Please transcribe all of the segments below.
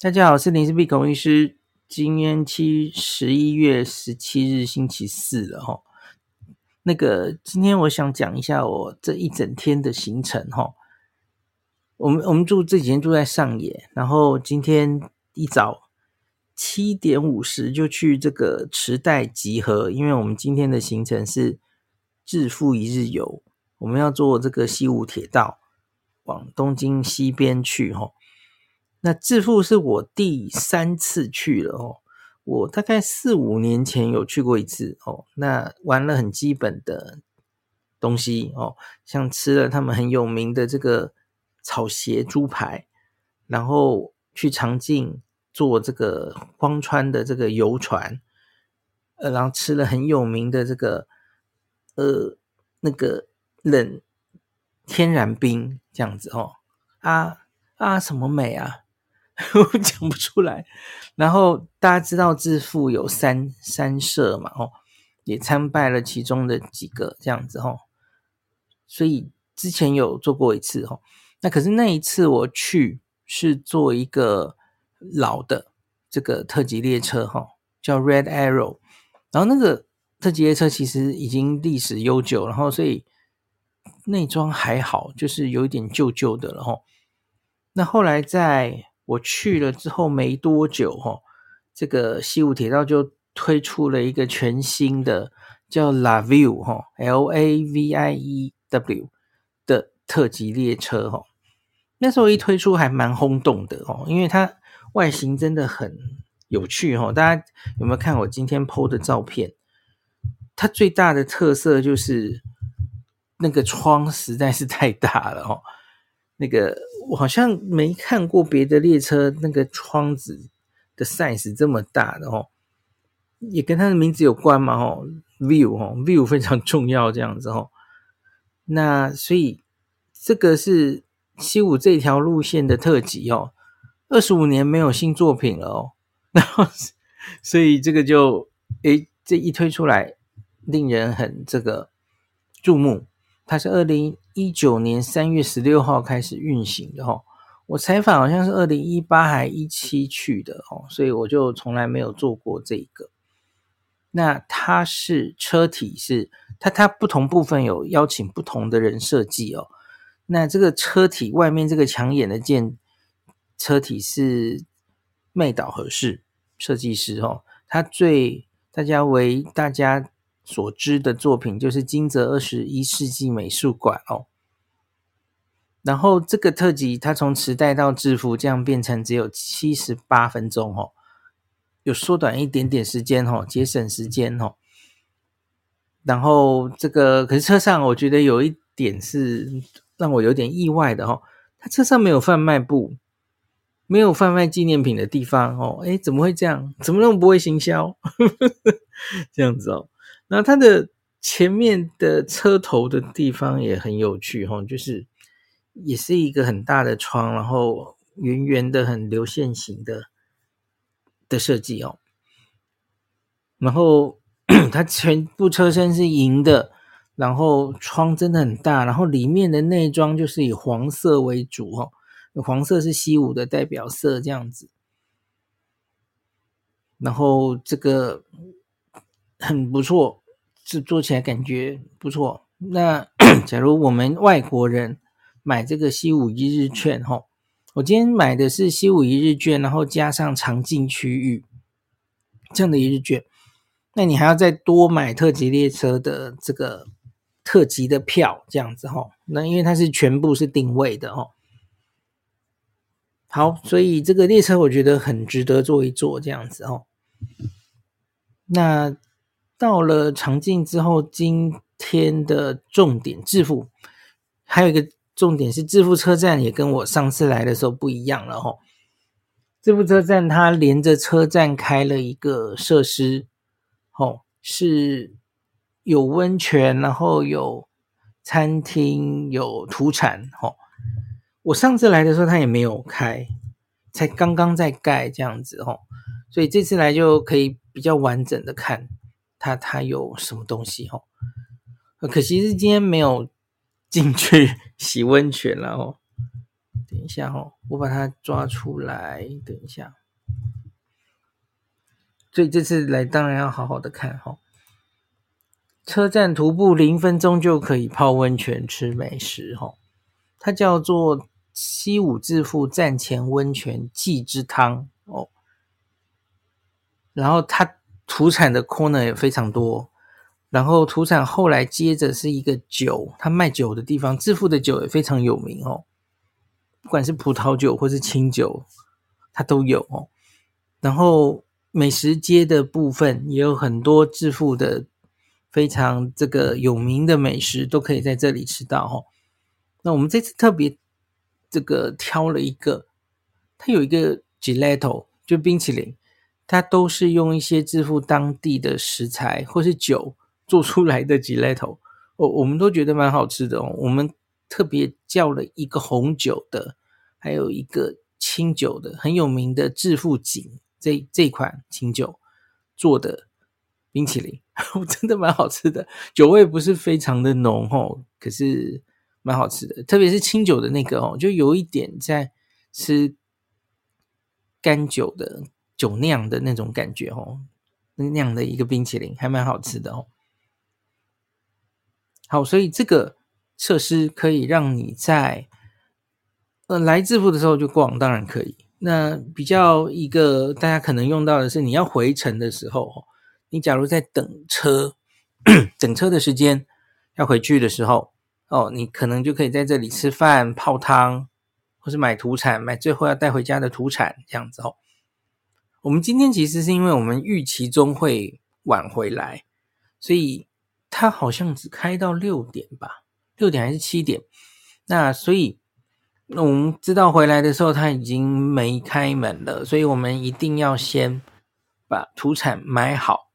大家好，我是林氏璧孔医师。今天七十一月十七日星期四了哈。那个今天我想讲一下我这一整天的行程哈。我们我们住这几天住在上野，然后今天一早七点五十就去这个池袋集合，因为我们今天的行程是致富一日游，我们要坐这个西武铁道往东京西边去哈。那致富是我第三次去了哦，我大概四五年前有去过一次哦，那玩了很基本的东西哦，像吃了他们很有名的这个草鞋猪排，然后去长径坐这个荒川的这个游船，呃，然后吃了很有名的这个呃那个冷天然冰这样子哦，啊啊什么美啊！我讲不出来，然后大家知道致富有三三社嘛，哦，也参拜了其中的几个这样子，哦，所以之前有做过一次，哦，那可是那一次我去是坐一个老的这个特急列车，哈，叫 Red Arrow，然后那个特急列车其实已经历史悠久，然后所以内装还好，就是有一点旧旧的了，哈，那后来在我去了之后没多久，哈，这个西武铁道就推出了一个全新的叫 La View 哈，L A V I E W 的特级列车，哈。那时候一推出还蛮轰动的，哦，因为它外形真的很有趣，哈。大家有没有看我今天 PO 的照片？它最大的特色就是那个窗实在是太大了，哦。那个我好像没看过别的列车那个窗子的 size 这么大的哦，也跟它的名字有关嘛哦，view 哦，view 非常重要这样子哦。那所以这个是西武这条路线的特辑哦，二十五年没有新作品了哦，然后所以这个就诶这一推出来，令人很这个注目。它是二零一九年三月十六号开始运行的哈，我采访好像是二零一八还一七去的哦，所以我就从来没有做过这个。那它是车体是它它不同部分有邀请不同的人设计哦。那这个车体外面这个抢眼的件车体是妹岛和世设计师哦，他最大家为大家。所知的作品就是金泽二十一世纪美术馆哦，然后这个特辑它从磁带到制服这样变成只有七十八分钟哦，有缩短一点点时间哦，节省时间哦。然后这个可是车上我觉得有一点是让我有点意外的哦，它车上没有贩卖部，没有贩卖纪念品的地方哦，诶，怎么会这样？怎么那么不会行销？这样子哦。那它的前面的车头的地方也很有趣哈，就是也是一个很大的窗，然后圆圆的、很流线型的的设计哦。然后 它全部车身是银的，然后窗真的很大，然后里面的内装就是以黄色为主哦，黄色是西武的代表色这样子。然后这个很不错。是做起来感觉不错。那 假如我们外国人买这个西武一日券，哈，我今天买的是西武一日券，然后加上长进区域这样的一日券，那你还要再多买特急列车的这个特急的票，这样子哈。那因为它是全部是定位的哈。好，所以这个列车我觉得很值得坐一坐，这样子哈。那。到了长径之后，今天的重点致富，还有一个重点是致富车站也跟我上次来的时候不一样了吼。致富车站它连着车站开了一个设施，吼，是有温泉，然后有餐厅，有土产，吼。我上次来的时候它也没有开，才刚刚在盖这样子吼，所以这次来就可以比较完整的看。它它有什么东西哦？可惜是今天没有 进去洗温泉了哦。等一下哦，我把它抓出来，等一下。所以这次来当然要好好的看哈。车站徒步零分钟就可以泡温泉吃美食哈，它叫做西武致富站前温泉季之汤哦。然后它土产的 corner 也非常多，然后土产后来接着是一个酒，它卖酒的地方，致富的酒也非常有名哦，不管是葡萄酒或是清酒，它都有哦。然后美食街的部分也有很多致富的非常这个有名的美食都可以在这里吃到哦。那我们这次特别这个挑了一个，它有一个 gelato 就冰淇淋，它都是用一些致富当地的食材或是酒做出来的 gelato，我我们都觉得蛮好吃的哦。我们特别叫了一个红酒的，还有一个清酒的，很有名的致富锦。这这款清酒做的冰淇淋，真的蛮好吃的，酒味不是非常的浓哦，可是蛮好吃的，特别是清酒的那个哦，就有一点在吃干酒的酒酿的那种感觉哦，那样的一个冰淇淋还蛮好吃的哦。好，所以这个设施可以让你在呃来致富的时候就逛，当然可以。那比较一个大家可能用到的是，你要回程的时候，你假如在等车，等车的时间要回去的时候，哦，你可能就可以在这里吃饭、泡汤，或是买土产，买最后要带回家的土产这样子哦。我们今天其实是因为我们预期中会晚回来，所以它好像只开到六点吧，六点还是七点？那所以。那我们知道回来的时候他已经没开门了，所以我们一定要先把土产买好。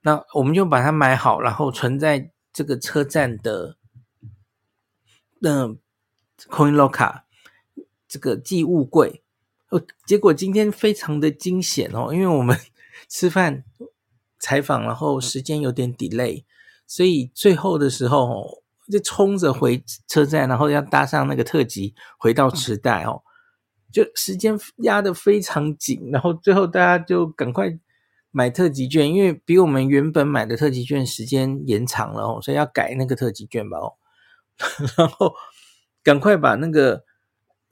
那我们就把它买好，然后存在这个车站的那、呃、Coin Locker 这个寄物柜。哦，结果今天非常的惊险哦，因为我们 吃饭采访，然后时间有点 delay，所以最后的时候哦。就冲着回车站，然后要搭上那个特急回到池袋哦，就时间压得非常紧，然后最后大家就赶快买特急券，因为比我们原本买的特急券时间延长了哦，所以要改那个特急券吧哦，然后赶快把那个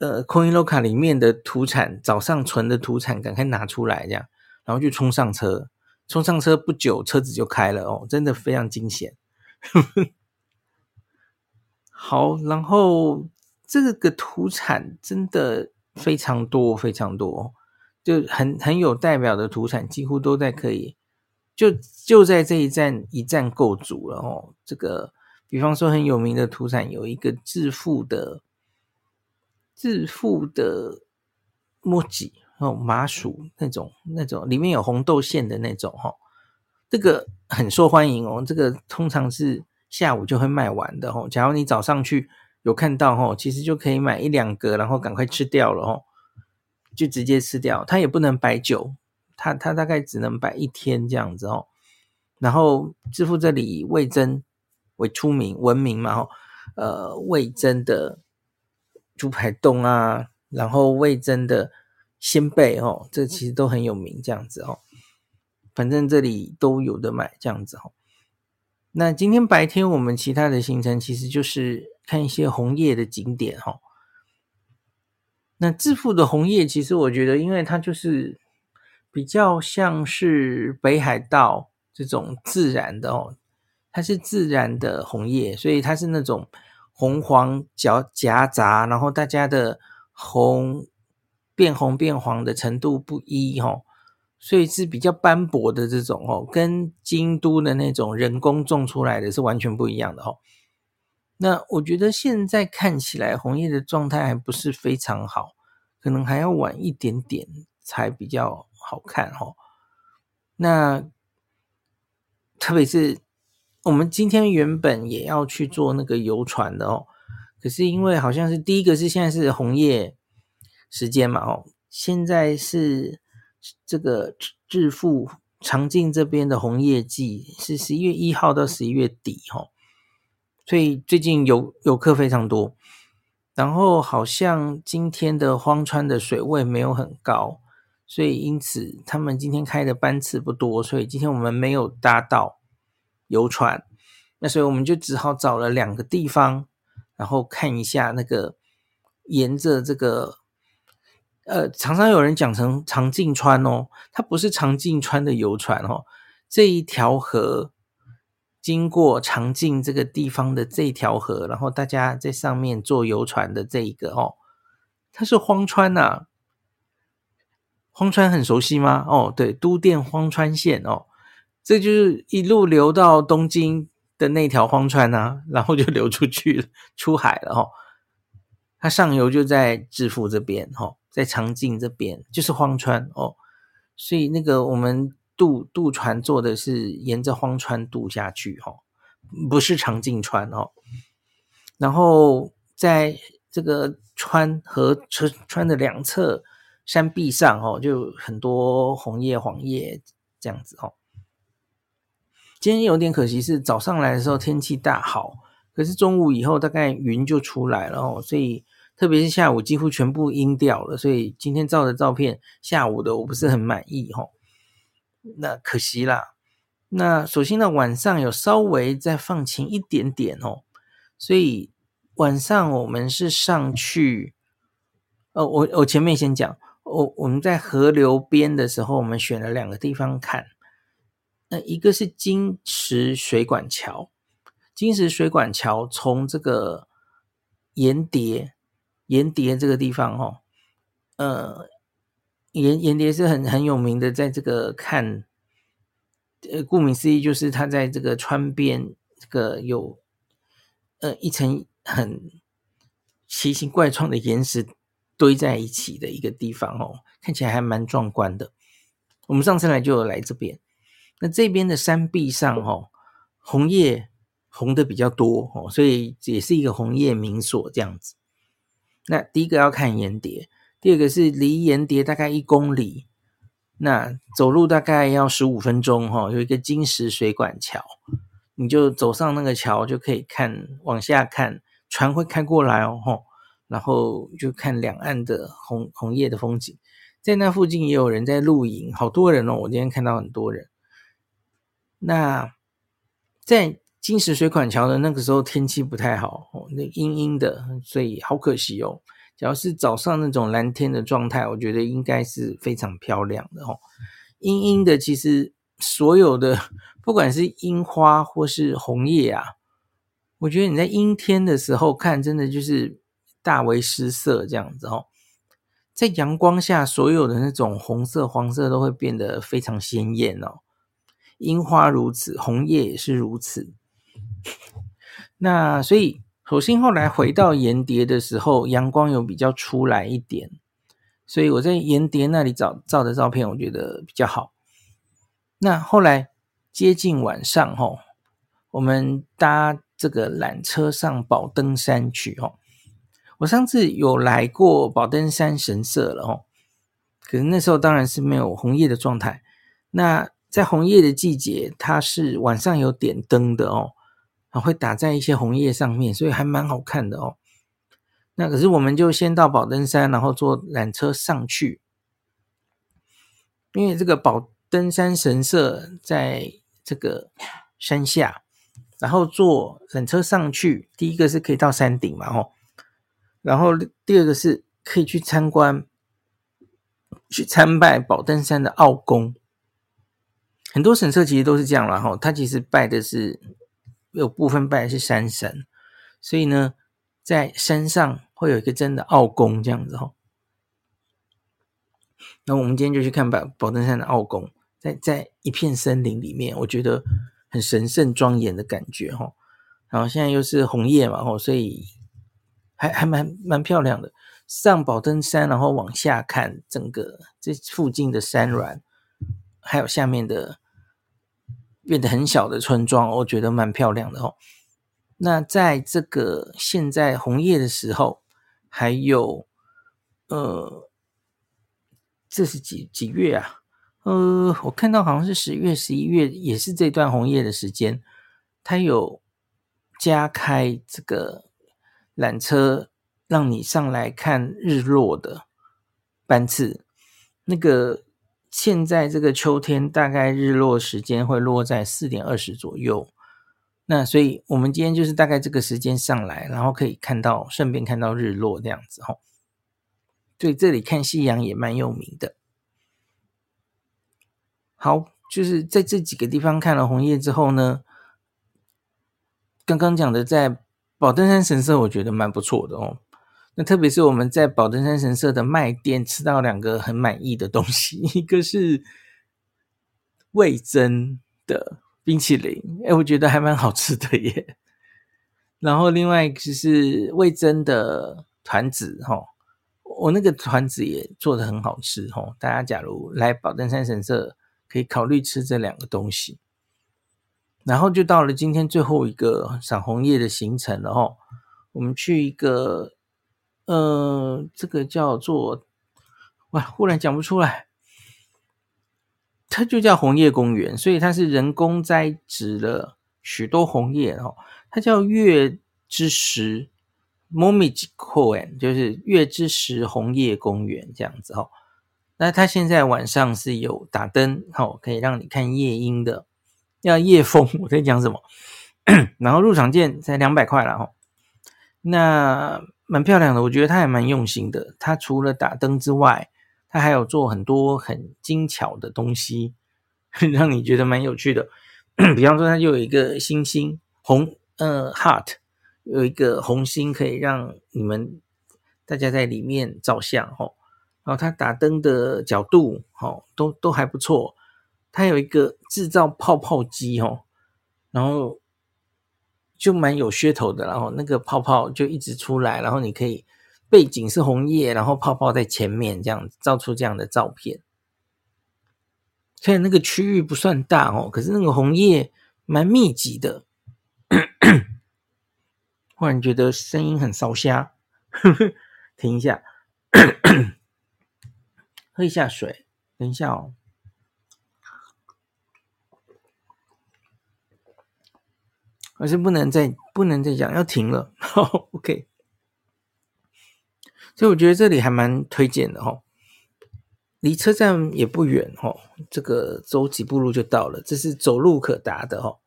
呃，Coinlo 卡里面的土产早上存的土产赶快拿出来，这样，然后就冲上车，冲上车不久车子就开了哦，真的非常惊险。好，然后这个土产真的非常多，非常多，就很很有代表的土产，几乎都在可以，就就在这一站一站够足了哦。这个，比方说很有名的土产，有一个致富的致富的墨迹哦，麻薯那种那种，里面有红豆馅的那种哈，这个很受欢迎哦。这个通常是。下午就会卖完的吼，假如你早上去有看到吼，其实就可以买一两个，然后赶快吃掉了吼，就直接吃掉。它也不能摆酒，它它大概只能摆一天这样子哦。然后致富这里以味噌为出名闻名嘛吼，呃，味噌的猪排冻啊，然后味噌的鲜贝哦，这其实都很有名这样子哦。反正这里都有的买这样子哦。那今天白天我们其他的行程其实就是看一些红叶的景点哈。那致富的红叶其实我觉得，因为它就是比较像是北海道这种自然的哦，它是自然的红叶，所以它是那种红黄夹夹杂，然后大家的红变红变黄的程度不一哈。所以是比较斑驳的这种哦，跟京都的那种人工种出来的是完全不一样的哦。那我觉得现在看起来红叶的状态还不是非常好，可能还要晚一点点才比较好看哦。那特别是我们今天原本也要去坐那个游船的哦，可是因为好像是第一个是现在是红叶时间嘛哦，现在是。这个致富长靖这边的红叶季是十一月一号到十一月底哈，所以最近游游客非常多。然后好像今天的荒川的水位没有很高，所以因此他们今天开的班次不多，所以今天我们没有搭到游船。那所以我们就只好找了两个地方，然后看一下那个沿着这个。呃，常常有人讲成长径川哦，它不是长径川的游船哦，这一条河经过长径这个地方的这一条河，然后大家在上面坐游船的这一个哦，它是荒川呐、荒川很熟悉吗？哦，对，都电荒川线哦，这就是一路流到东京的那条荒川呐、啊，然后就流出去了，出海了哦。它上游就在致富这边哦。在长径这边就是荒川哦，所以那个我们渡渡船坐的是沿着荒川渡下去哈、哦，不是长径川哦。然后在这个川和川川的两侧山壁上哦，就很多红叶黄叶这样子哦。今天有点可惜是早上来的时候天气大好，可是中午以后大概云就出来了哦，所以。特别是下午几乎全部阴掉了，所以今天照的照片下午的我不是很满意哦，那可惜啦。那首先呢，晚上有稍微再放晴一点点哦，所以晚上我们是上去，呃，我我前面先讲，我我们在河流边的时候，我们选了两个地方看，那一个是金石水管桥，金石水管桥从这个盐蝶。盐蝶这个地方，哦，呃，盐盐蝶是很很有名的，在这个看，呃，顾名思义，就是它在这个川边，这个有呃一层很奇形怪状的岩石堆在一起的一个地方，哦，看起来还蛮壮观的。我们上次来就有来这边，那这边的山壁上，哦，红叶红的比较多，哦，所以也是一个红叶名所这样子。那第一个要看岩蝶，第二个是离岩蝶大概一公里，那走路大概要十五分钟哈。有一个金石水管桥，你就走上那个桥就可以看往下看，船会开过来哦，然后就看两岸的红红叶的风景。在那附近也有人在露营，好多人哦，我今天看到很多人。那在。金石水管桥的那个时候天气不太好哦，那阴阴的，所以好可惜哦。只要是早上那种蓝天的状态，我觉得应该是非常漂亮的哦。阴阴的，其实所有的不管是樱花或是红叶啊，我觉得你在阴天的时候看，真的就是大为失色这样子哦。在阳光下，所有的那种红色、黄色都会变得非常鲜艳哦。樱花如此，红叶也是如此。那所以，首先后来回到盐蝶的时候，阳光有比较出来一点，所以我在盐蝶那里找照的照片，我觉得比较好。那后来接近晚上吼，我们搭这个缆车上宝登山去吼。我上次有来过宝登山神社了吼，可是那时候当然是没有红叶的状态。那在红叶的季节，它是晚上有点灯的哦。会打在一些红叶上面，所以还蛮好看的哦。那可是我们就先到宝登山，然后坐缆车上去，因为这个宝登山神社在这个山下，然后坐缆车上去，第一个是可以到山顶嘛，吼，然后第二个是可以去参观、去参拜宝登山的奥宫。很多神社其实都是这样啦，吼，他其实拜的是。有部分拜的是山神，所以呢，在山上会有一个真的奥宫这样子哈。那我们今天就去看宝宝登山的奥宫，在在一片森林里面，我觉得很神圣庄严的感觉哈。然后现在又是红叶嘛，吼，所以还还蛮蛮漂亮的。上宝登山，然后往下看整个这附近的山峦，还有下面的。变得很小的村庄，我觉得蛮漂亮的哦。那在这个现在红叶的时候，还有呃，这是几几月啊？呃，我看到好像是十月、十一月，也是这段红叶的时间，它有加开这个缆车让你上来看日落的班次。那个现在这个秋天大概日落时间会落在四点二十左右。那所以我们今天就是大概这个时间上来，然后可以看到，顺便看到日落这样子吼。所以这里看夕阳也蛮有名的。好，就是在这几个地方看了红叶之后呢，刚刚讲的在宝登山神社，我觉得蛮不错的哦。那特别是我们在宝登山神社的卖店吃到两个很满意的东西，一个是味噌的。冰淇淋，哎，我觉得还蛮好吃的耶。然后另外就是味噌的团子，哈，我那个团子也做得很好吃，哈。大家假如来宝登山神社，可以考虑吃这两个东西。然后就到了今天最后一个赏红叶的行程了，哈。我们去一个，呃，这个叫做，哇，忽然讲不出来。它就叫红叶公园，所以它是人工栽植了许多红叶哦。它叫月之石 Momiji Koen，就是月之石红叶公园这样子哦。那它现在晚上是有打灯哦，可以让你看夜莺的，要夜风。我在讲什么？然后入场券才两百块了哦。那蛮漂亮的，我觉得它也蛮用心的。它除了打灯之外，它还有做很多很精巧的东西，让你觉得蛮有趣的。比方说，它就有一个星星红，呃，heart，有一个红心可以让你们大家在里面照相哦。然后它打灯的角度，哦，都都还不错。它有一个制造泡泡机哦，然后就蛮有噱头的。然后那个泡泡就一直出来，然后你可以。背景是红叶，然后泡泡在前面，这样照出这样的照片。虽然那个区域不算大哦，可是那个红叶蛮密集的。忽然觉得声音很烧瞎，停一下，喝一下水，等一下哦。还是不能再不能再讲，要停了。好，OK。所以我觉得这里还蛮推荐的哈，离车站也不远哈，这个走几步路就到了，这是走路可达的哈。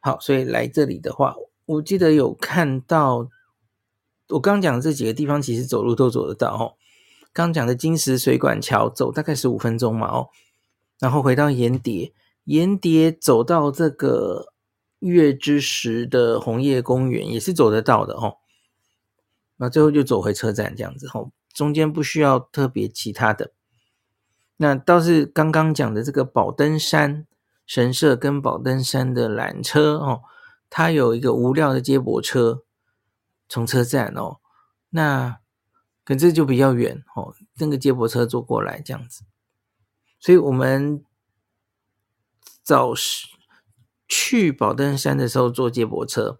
好，所以来这里的话，我记得有看到我刚讲的这几个地方，其实走路都走得到哈。刚讲的金石水管桥走大概十五分钟嘛哦，然后回到岩叠，岩叠走到这个月之石的红叶公园也是走得到的哦。那最后就走回车站这样子哦，中间不需要特别其他的。那倒是刚刚讲的这个宝登山神社跟宝登山的缆车哦，它有一个无料的接驳车从车站哦，那可这就比较远哦，那个接驳车坐过来这样子，所以我们早时去宝登山的时候坐接驳车。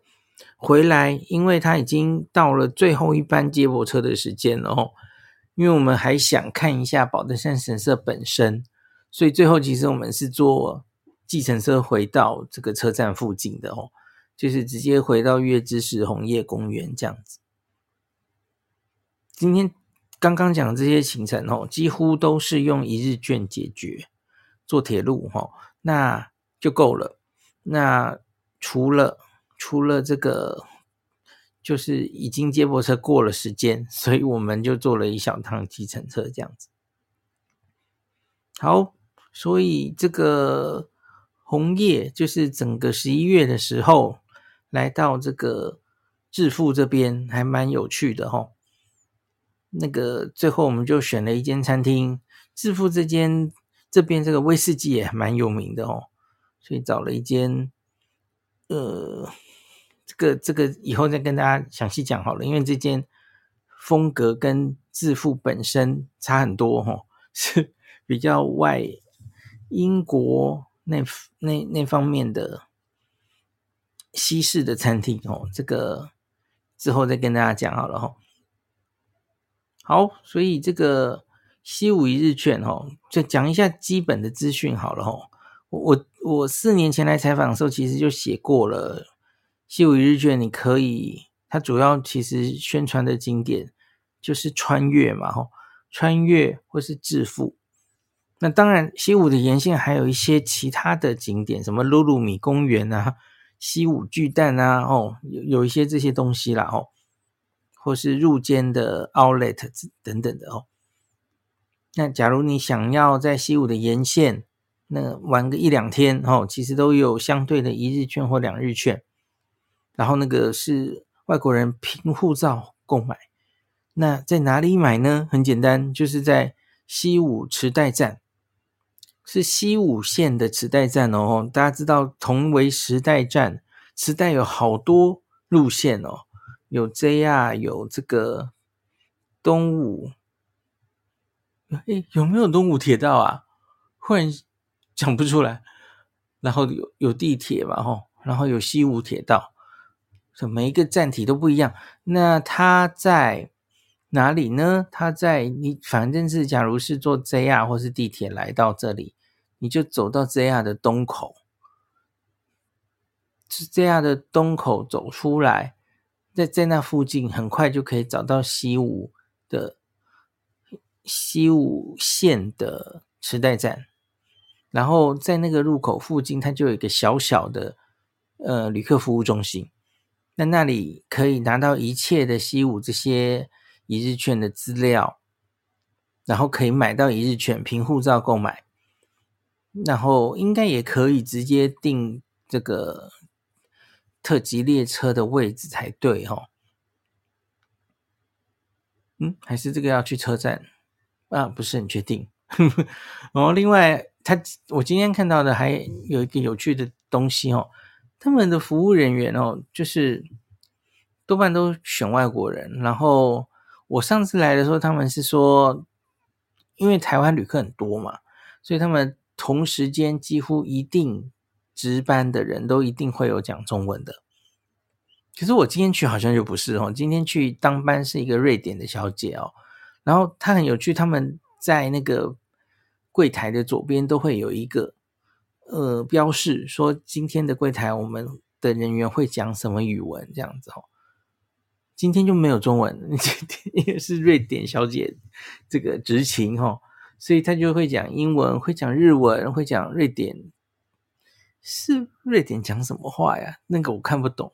回来，因为他已经到了最后一班接驳车的时间了哦。因为我们还想看一下宝登山神社本身，所以最后其实我们是坐计程车回到这个车站附近的哦，就是直接回到月之石红叶公园这样子。今天刚刚讲的这些行程哦，几乎都是用一日券解决，坐铁路哈，那就够了。那除了除了这个，就是已经接驳车过了时间，所以我们就坐了一小趟计程车这样子。好，所以这个红叶就是整个十一月的时候来到这个致富这边，还蛮有趣的齁。那个最后我们就选了一间餐厅，致富这间这边这个威士忌也蛮有名的哦，所以找了一间，呃。这个这个以后再跟大家详细讲好了，因为这间风格跟致富本身差很多哈，是比较外英国那那那方面的西式的餐厅哦。这个之后再跟大家讲好了哈。好，所以这个西武一日券哦，就讲一下基本的资讯好了哈。我我四年前来采访的时候，其实就写过了。西武日券，你可以它主要其实宣传的景点就是穿越嘛，吼，穿越或是致富。那当然，西武的沿线还有一些其他的景点，什么噜噜米公园啊、西武巨蛋啊，哦，有有一些这些东西啦，哦，或是入间的 Outlet 等等的哦。那假如你想要在西武的沿线那玩个一两天，哦，其实都有相对的一日券或两日券，然后那个是外国人凭护照购买。那在哪里买呢？很简单，就是在西武池袋站。是西武线的池袋站哦，大家知道同为时代站，池袋有好多路线哦，有 JR，有这个东武，诶，有没有东武铁道啊？忽然讲不出来。然后有有地铁嘛，吼，然后有西武铁道，每一个站体都不一样。那它在哪里呢？它在你反正是，假如是坐 JR 或是地铁来到这里。你就走到 JR 的东口，是 JR 的东口走出来，在在那附近很快就可以找到西武的西武线的池袋站，然后在那个入口附近，它就有一个小小的呃旅客服务中心，那那里可以拿到一切的西武这些一日券的资料，然后可以买到一日券，凭护照购买。然后应该也可以直接订这个特急列车的位置才对哦。嗯，还是这个要去车站啊？不是很确定。然后另外，他我今天看到的还有一个有趣的东西哦，他们的服务人员哦，就是多半都选外国人。然后我上次来的时候，他们是说，因为台湾旅客很多嘛，所以他们。同时间几乎一定值班的人都一定会有讲中文的，可是我今天去好像就不是哦。今天去当班是一个瑞典的小姐哦，然后她很有趣，他们在那个柜台的左边都会有一个呃标示，说今天的柜台我们的人员会讲什么语文这样子哦。今天就没有中文，今天也是瑞典小姐这个执勤哦。所以他就会讲英文，会讲日文，会讲瑞典，是瑞典讲什么话呀？那个我看不懂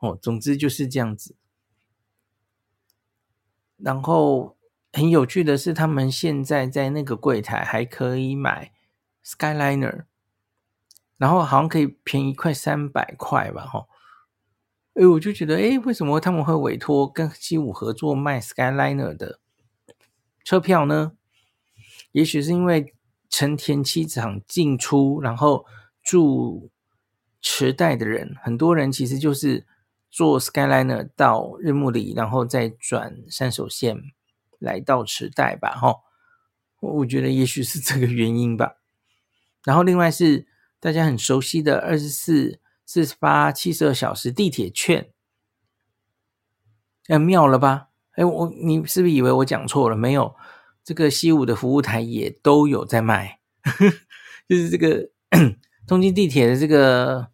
哦。总之就是这样子。然后很有趣的是，他们现在在那个柜台还可以买 Skyliner，然后好像可以便宜快三百块吧？哈，哎，我就觉得，哎，为什么他们会委托跟西武合作卖 Skyliner 的车票呢？也许是因为成田机场进出，然后住池袋的人，很多人其实就是坐 Skyliner 到日暮里，然后再转山手线来到池袋吧。哈，我觉得也许是这个原因吧。然后另外是大家很熟悉的二十四、四十八、七十二小时地铁券，哎，妙了吧？哎，我你是不是以为我讲错了？没有。这个西武的服务台也都有在卖，就是这个 东京地铁的这个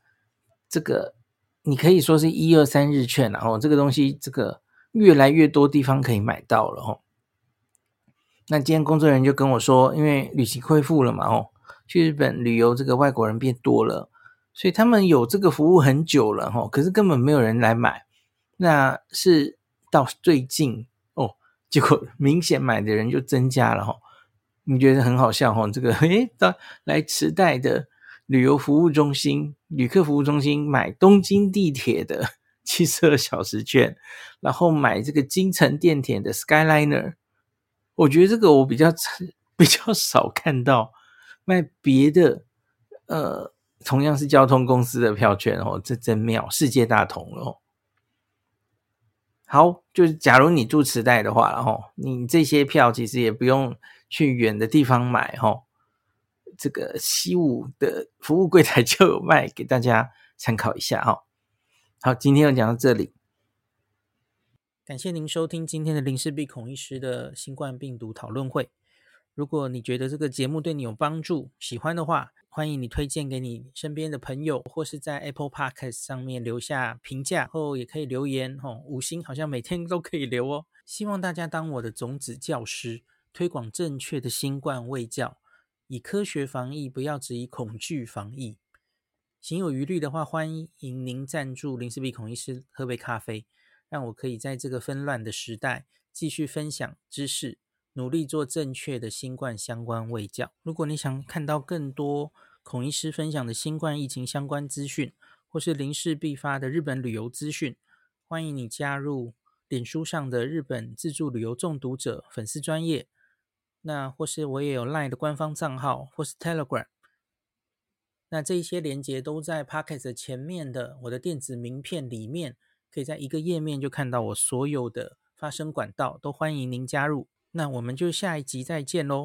这个，你可以说是一二三日券，然后这个东西这个越来越多地方可以买到了哦。那今天工作人员就跟我说，因为旅行恢复了嘛，哦，去日本旅游这个外国人变多了，所以他们有这个服务很久了，哦，可是根本没有人来买，那是到最近哦。结果明显买的人就增加了哈，你觉得很好笑哈？这个诶，到来池袋的旅游服务中心、旅客服务中心买东京地铁的 七十二小时券，然后买这个京成电铁的 Skyliner，我觉得这个我比较比较少看到卖别的，呃，同样是交通公司的票券哦，这真妙，世界大同哦。好，就是假如你住池袋的话，然后你这些票其实也不用去远的地方买，哈，这个西武的服务柜台 就有卖，给大家参考一下，哈。好，今天就讲到这里，感谢您收听今天的林氏璧孔医师的新冠病毒讨论会。如果你觉得这个节目对你有帮助，喜欢的话，欢迎你推荐给你身边的朋友，或是在 Apple Podcast 上面留下评价，后也可以留言哦，五星好像每天都可以留哦。希望大家当我的种子教师，推广正确的新冠卫教，以科学防疫，不要只以恐惧防疫。行有余力的话，欢迎您赞助林氏璧孔医师喝杯咖啡，让我可以在这个纷乱的时代继续分享知识。努力做正确的新冠相关卫教。如果你想看到更多孔医师分享的新冠疫情相关资讯，或是林氏必发的日本旅游资讯，欢迎你加入脸书上的日本自助旅游中毒者粉丝专业。那或是我也有 LINE 的官方账号，或是 Telegram。那这一些连接都在 Pocket 前面的我的电子名片里面，可以在一个页面就看到我所有的发声管道，都欢迎您加入。那我们就下一集再见喽。